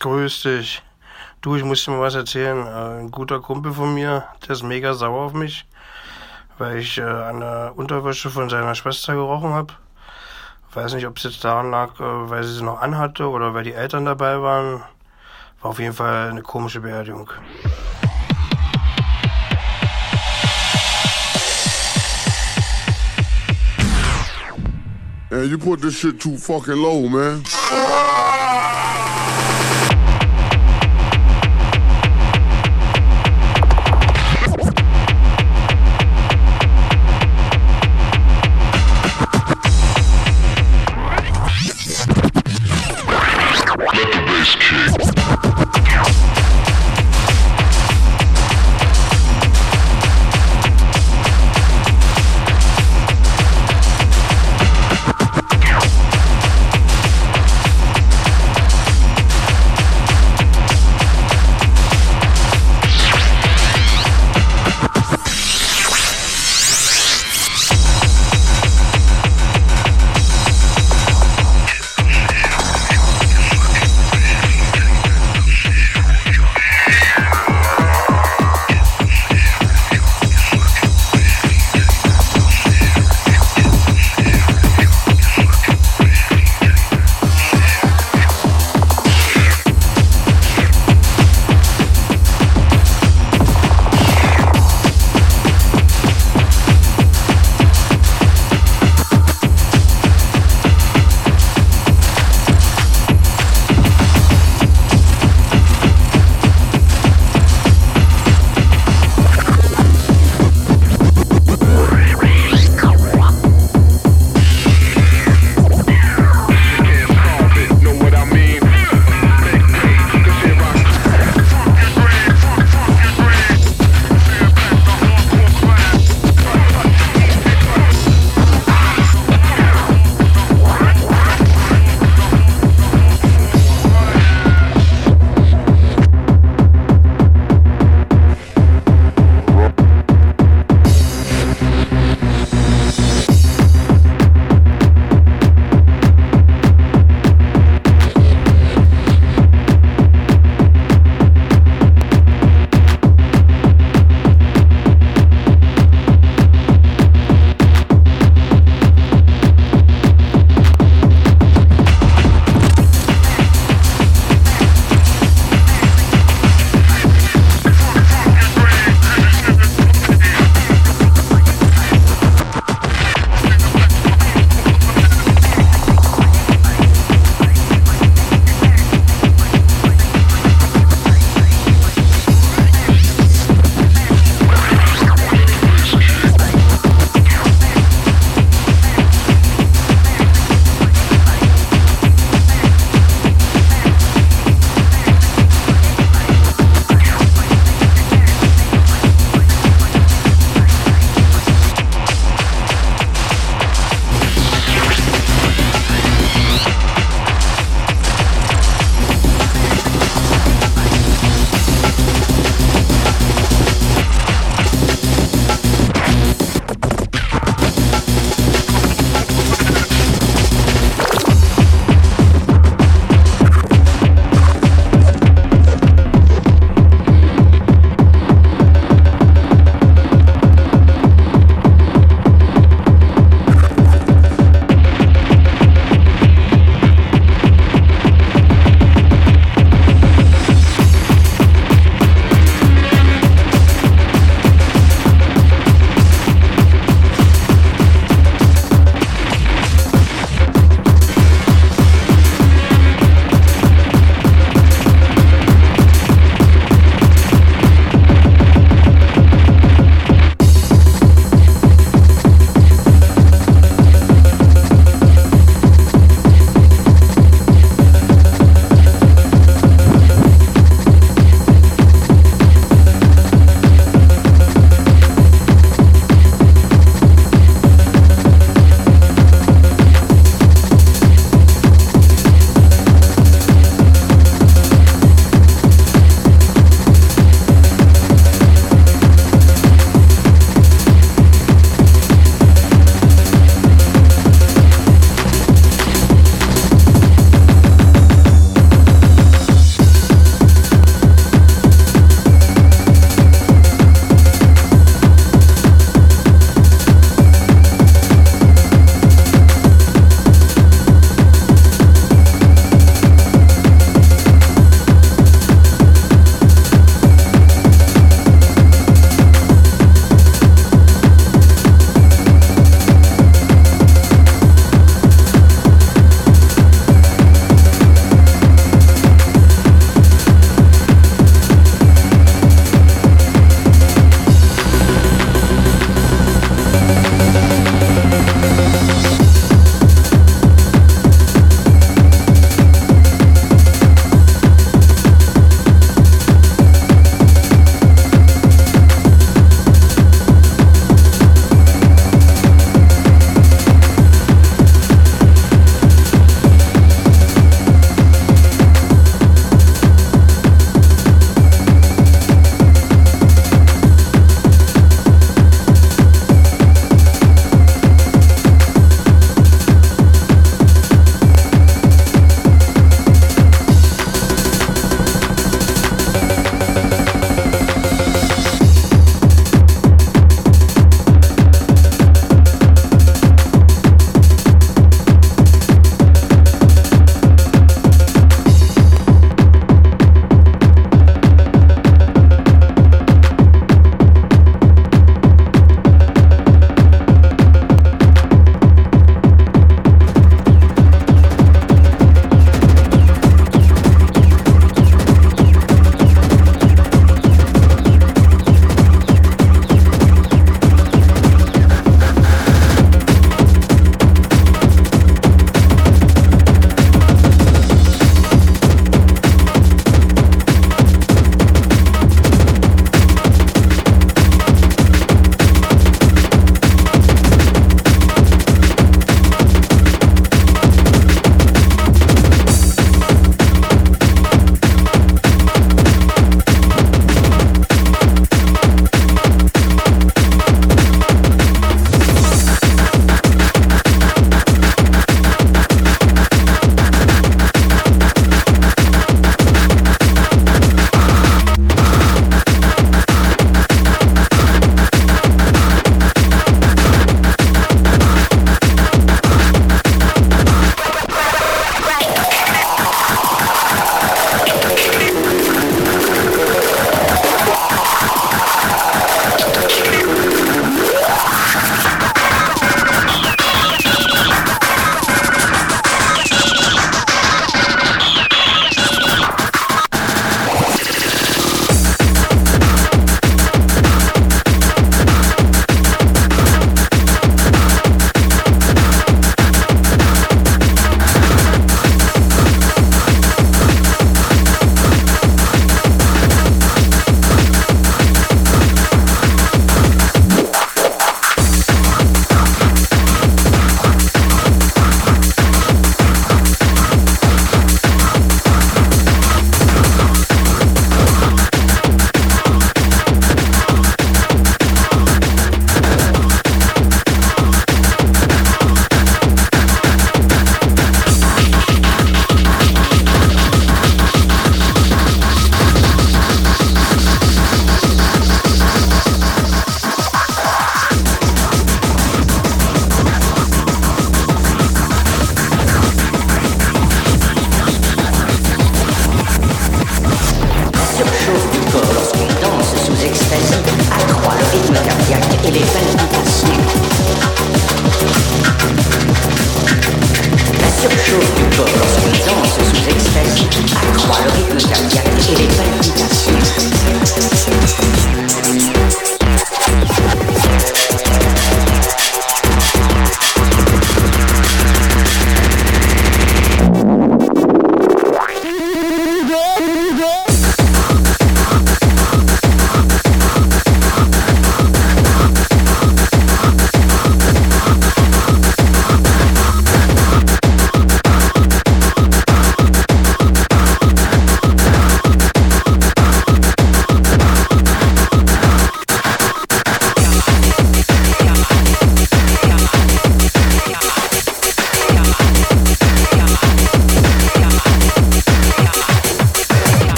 Grüß dich. Du, ich muss dir mal was erzählen. Äh, ein guter Kumpel von mir, der ist mega sauer auf mich, weil ich äh, an der Unterwäsche von seiner Schwester gerochen habe. Weiß nicht, ob es jetzt daran lag, äh, weil sie sie noch anhatte oder weil die Eltern dabei waren. War auf jeden Fall eine komische Beerdigung. Man, you put this shit too fucking low, man.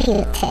computer.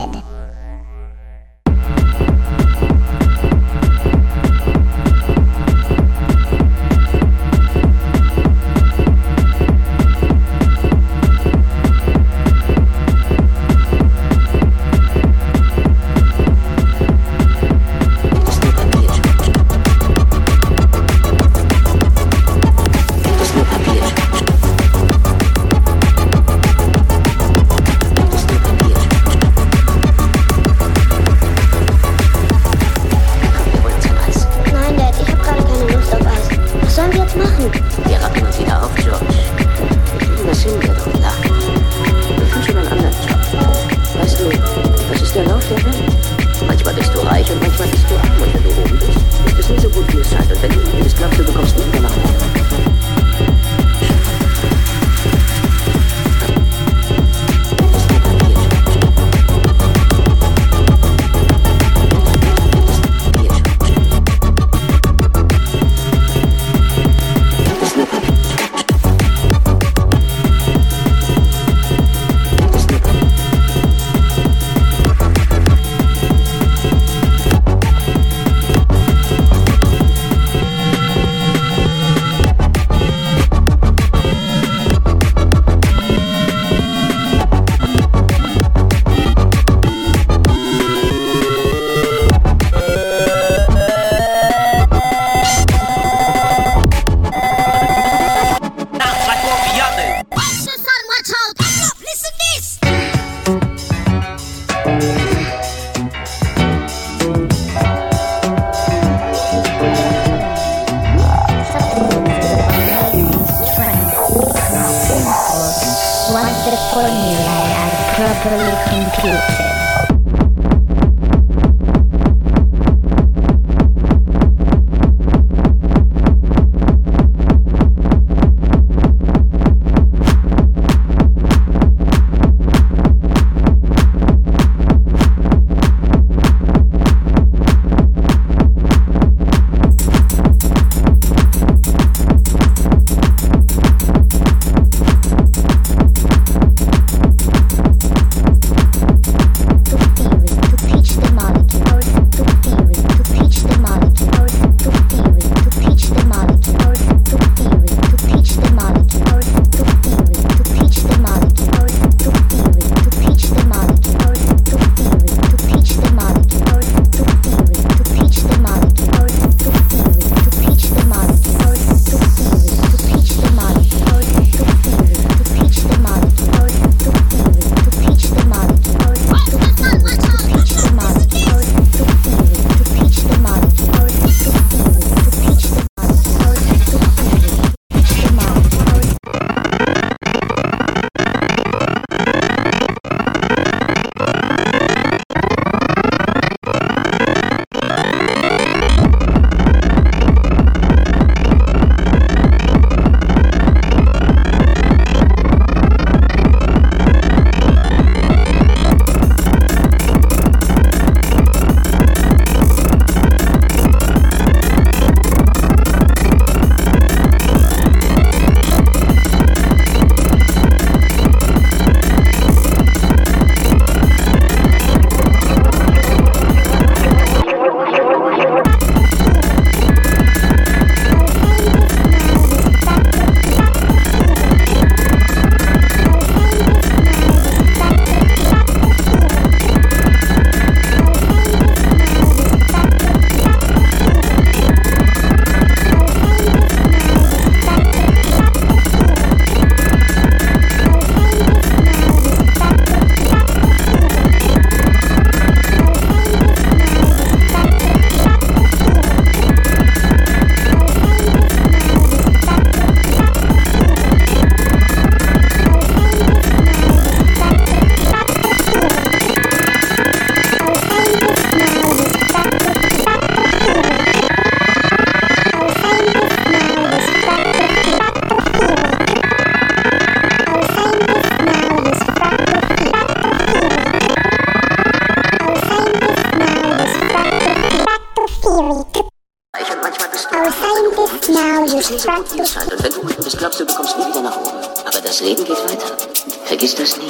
Nie so gut, wie es scheint. Und wenn du unten bist, glaubst du, du kommst nie wieder nach oben. Aber das Leben geht weiter. Vergiss das nie.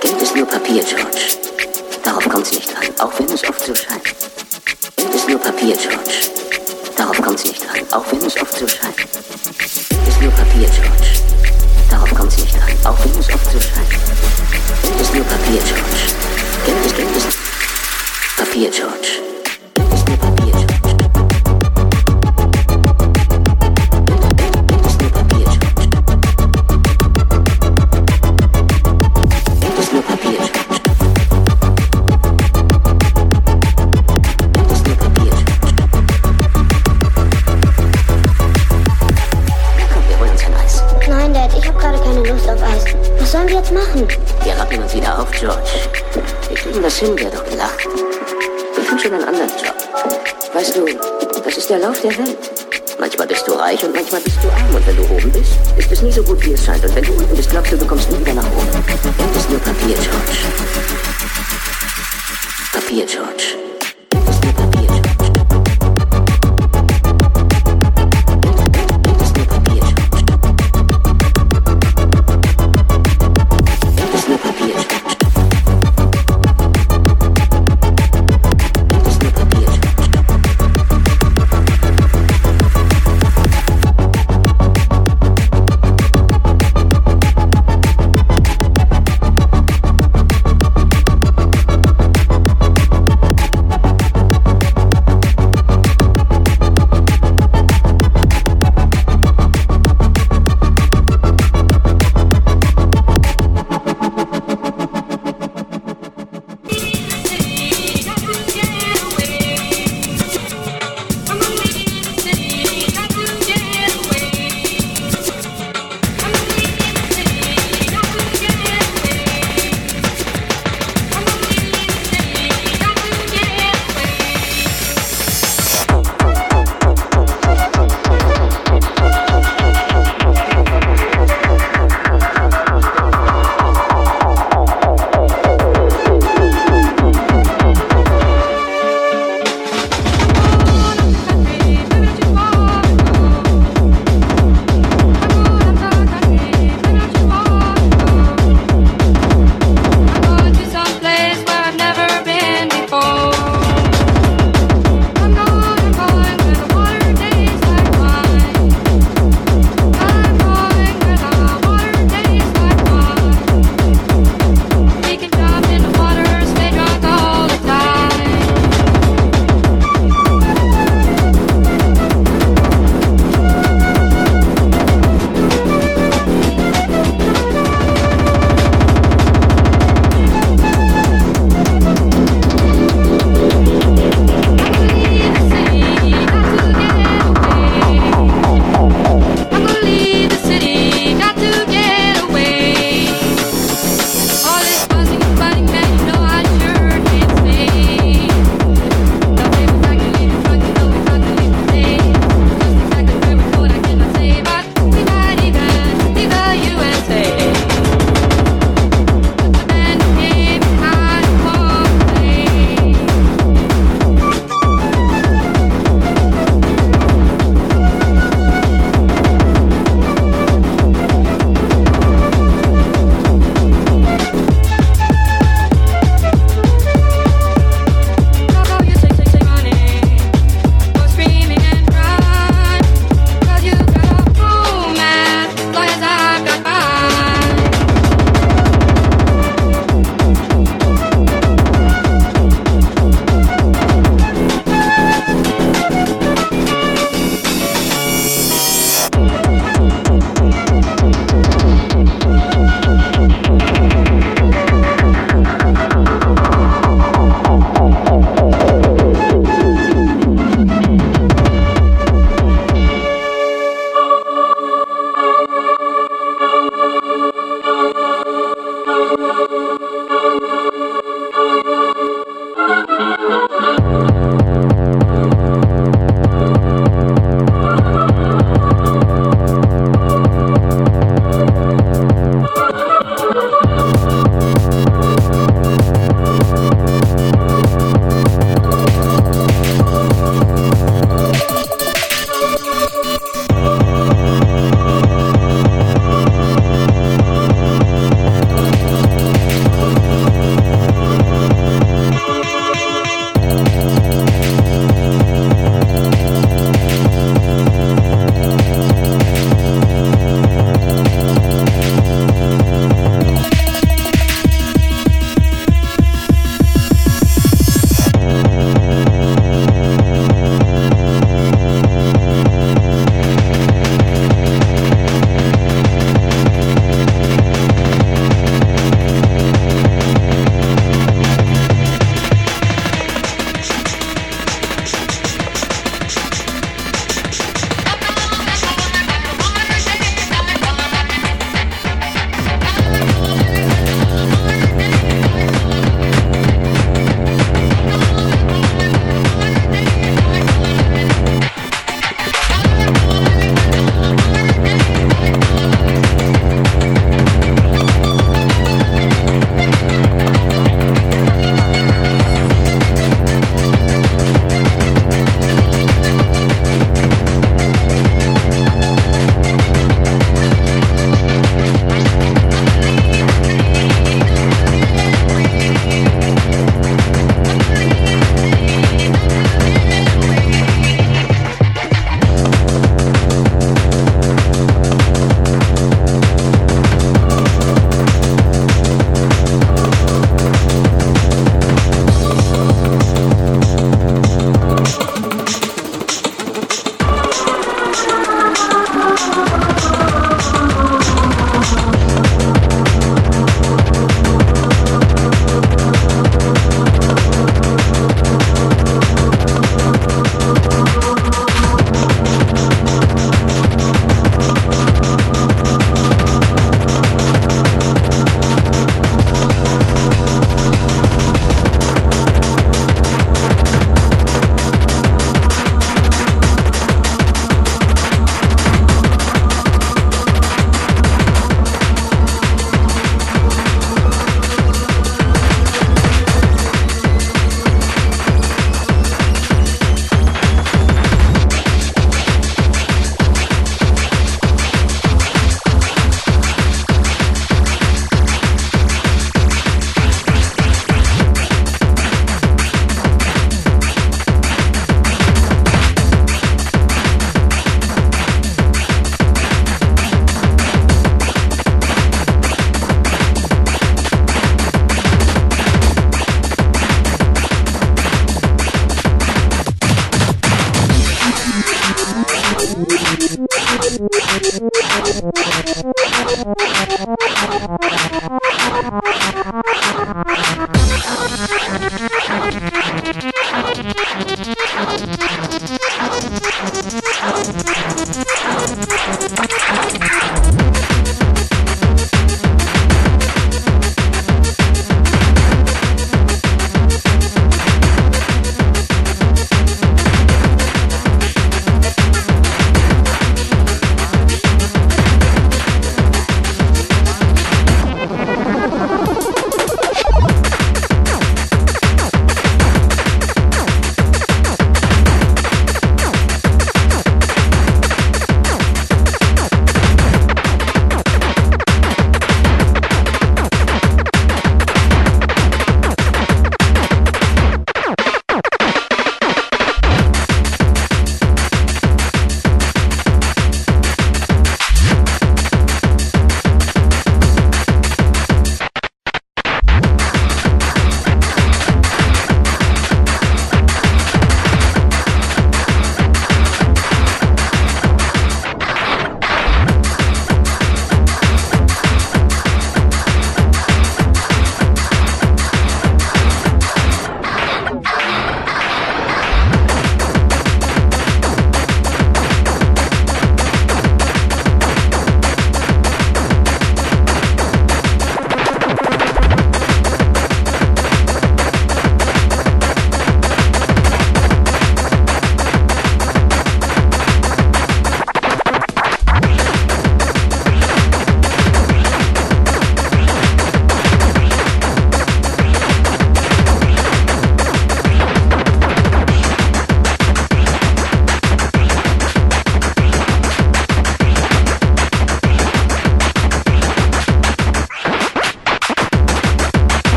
Geld ist Papier, George. Darauf kommt's nicht an, auch wenn es oft so scheint.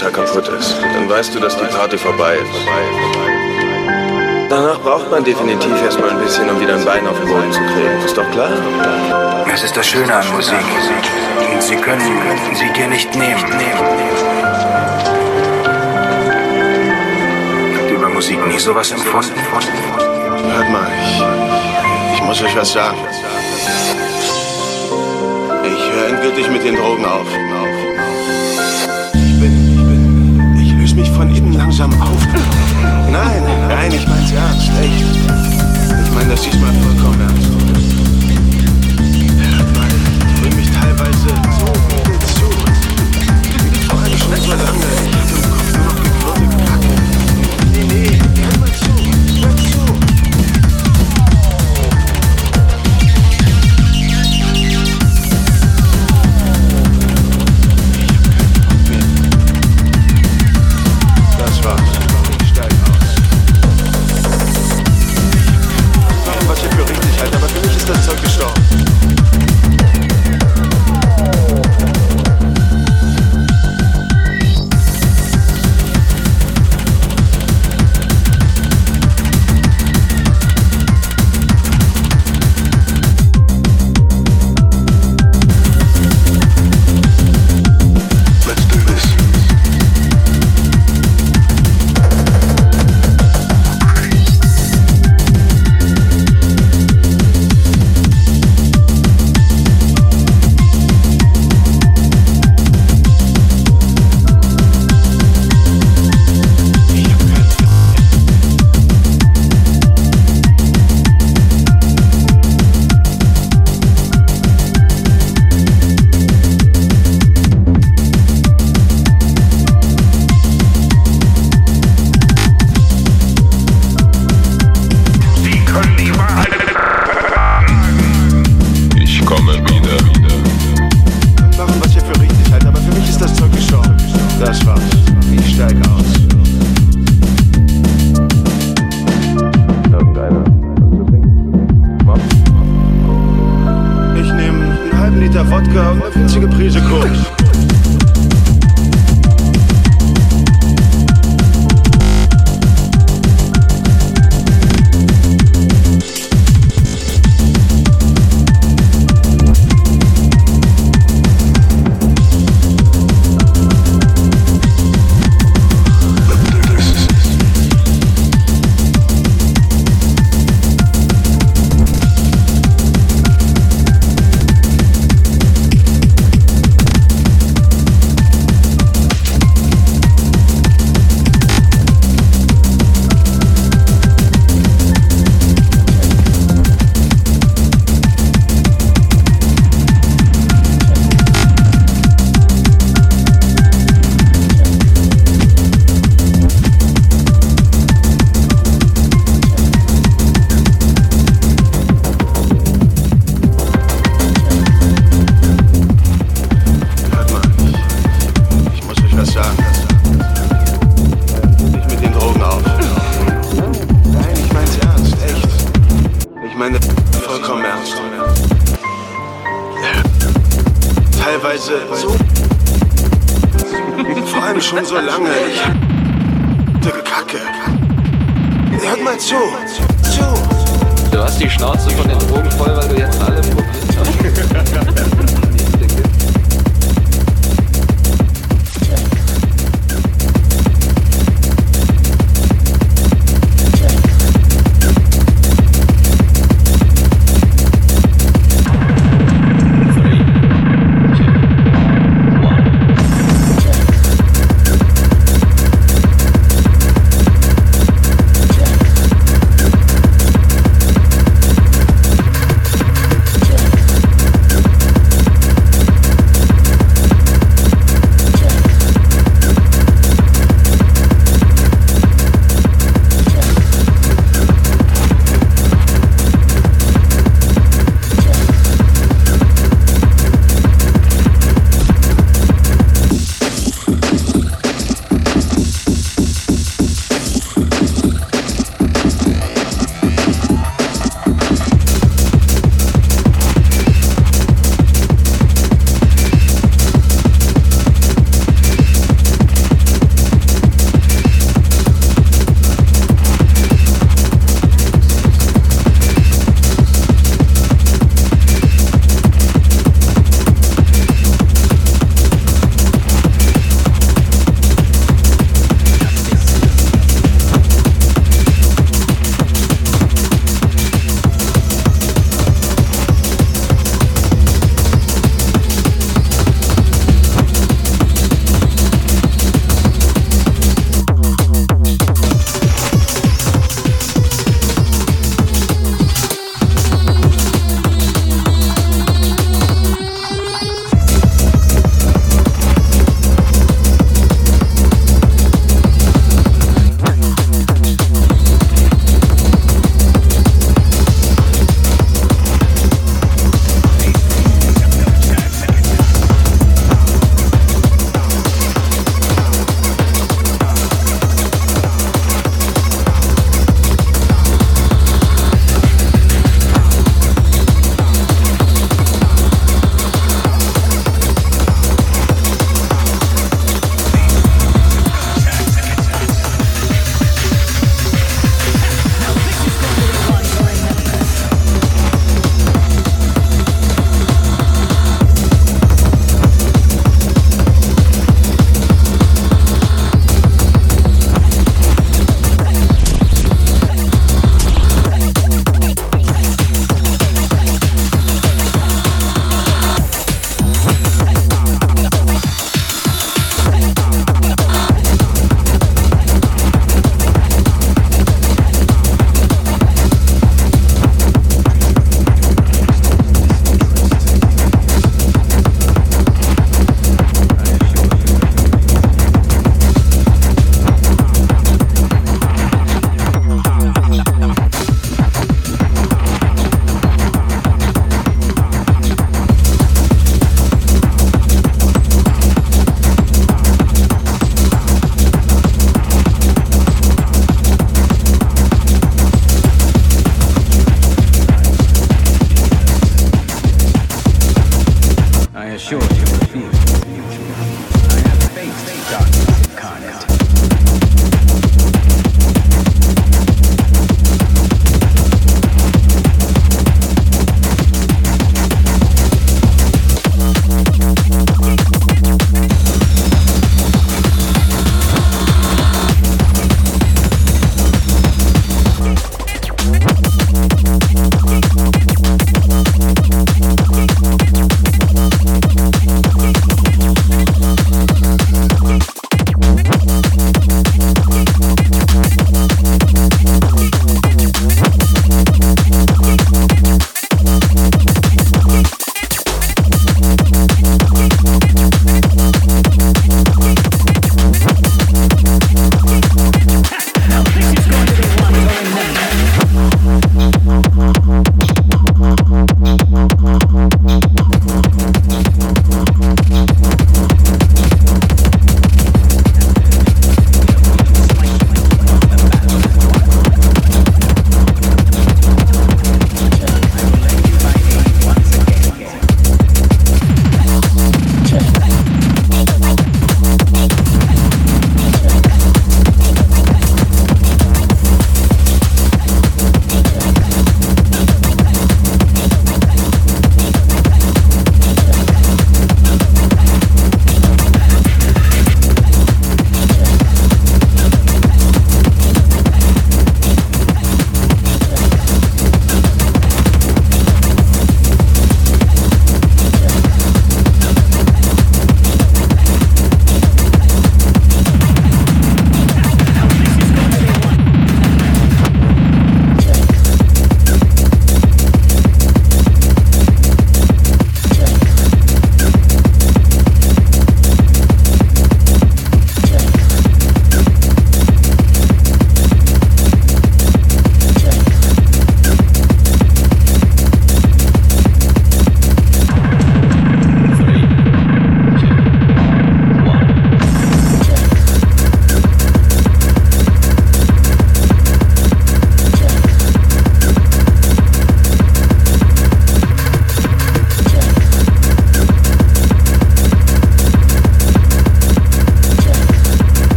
Computer kaputt ist, dann weißt du, dass die Party vorbei ist. Danach braucht man definitiv erstmal ein bisschen, um wieder ein Bein auf den Boden zu kriegen. Ist doch klar? Das ist das Schöne an Musik. Sie können sie dir nicht nehmen. Habt ihr über Musik nie sowas empfunden? Hört mal, ich, ich muss euch was sagen. Ich höre endgültig mit den Drogen auf.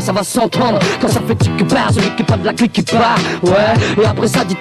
Ça va s'entendre. Quand ça fait tic part, celui qui est pas de la clique qui part. Ouais, et après ça dites-moi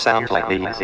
sounds like these?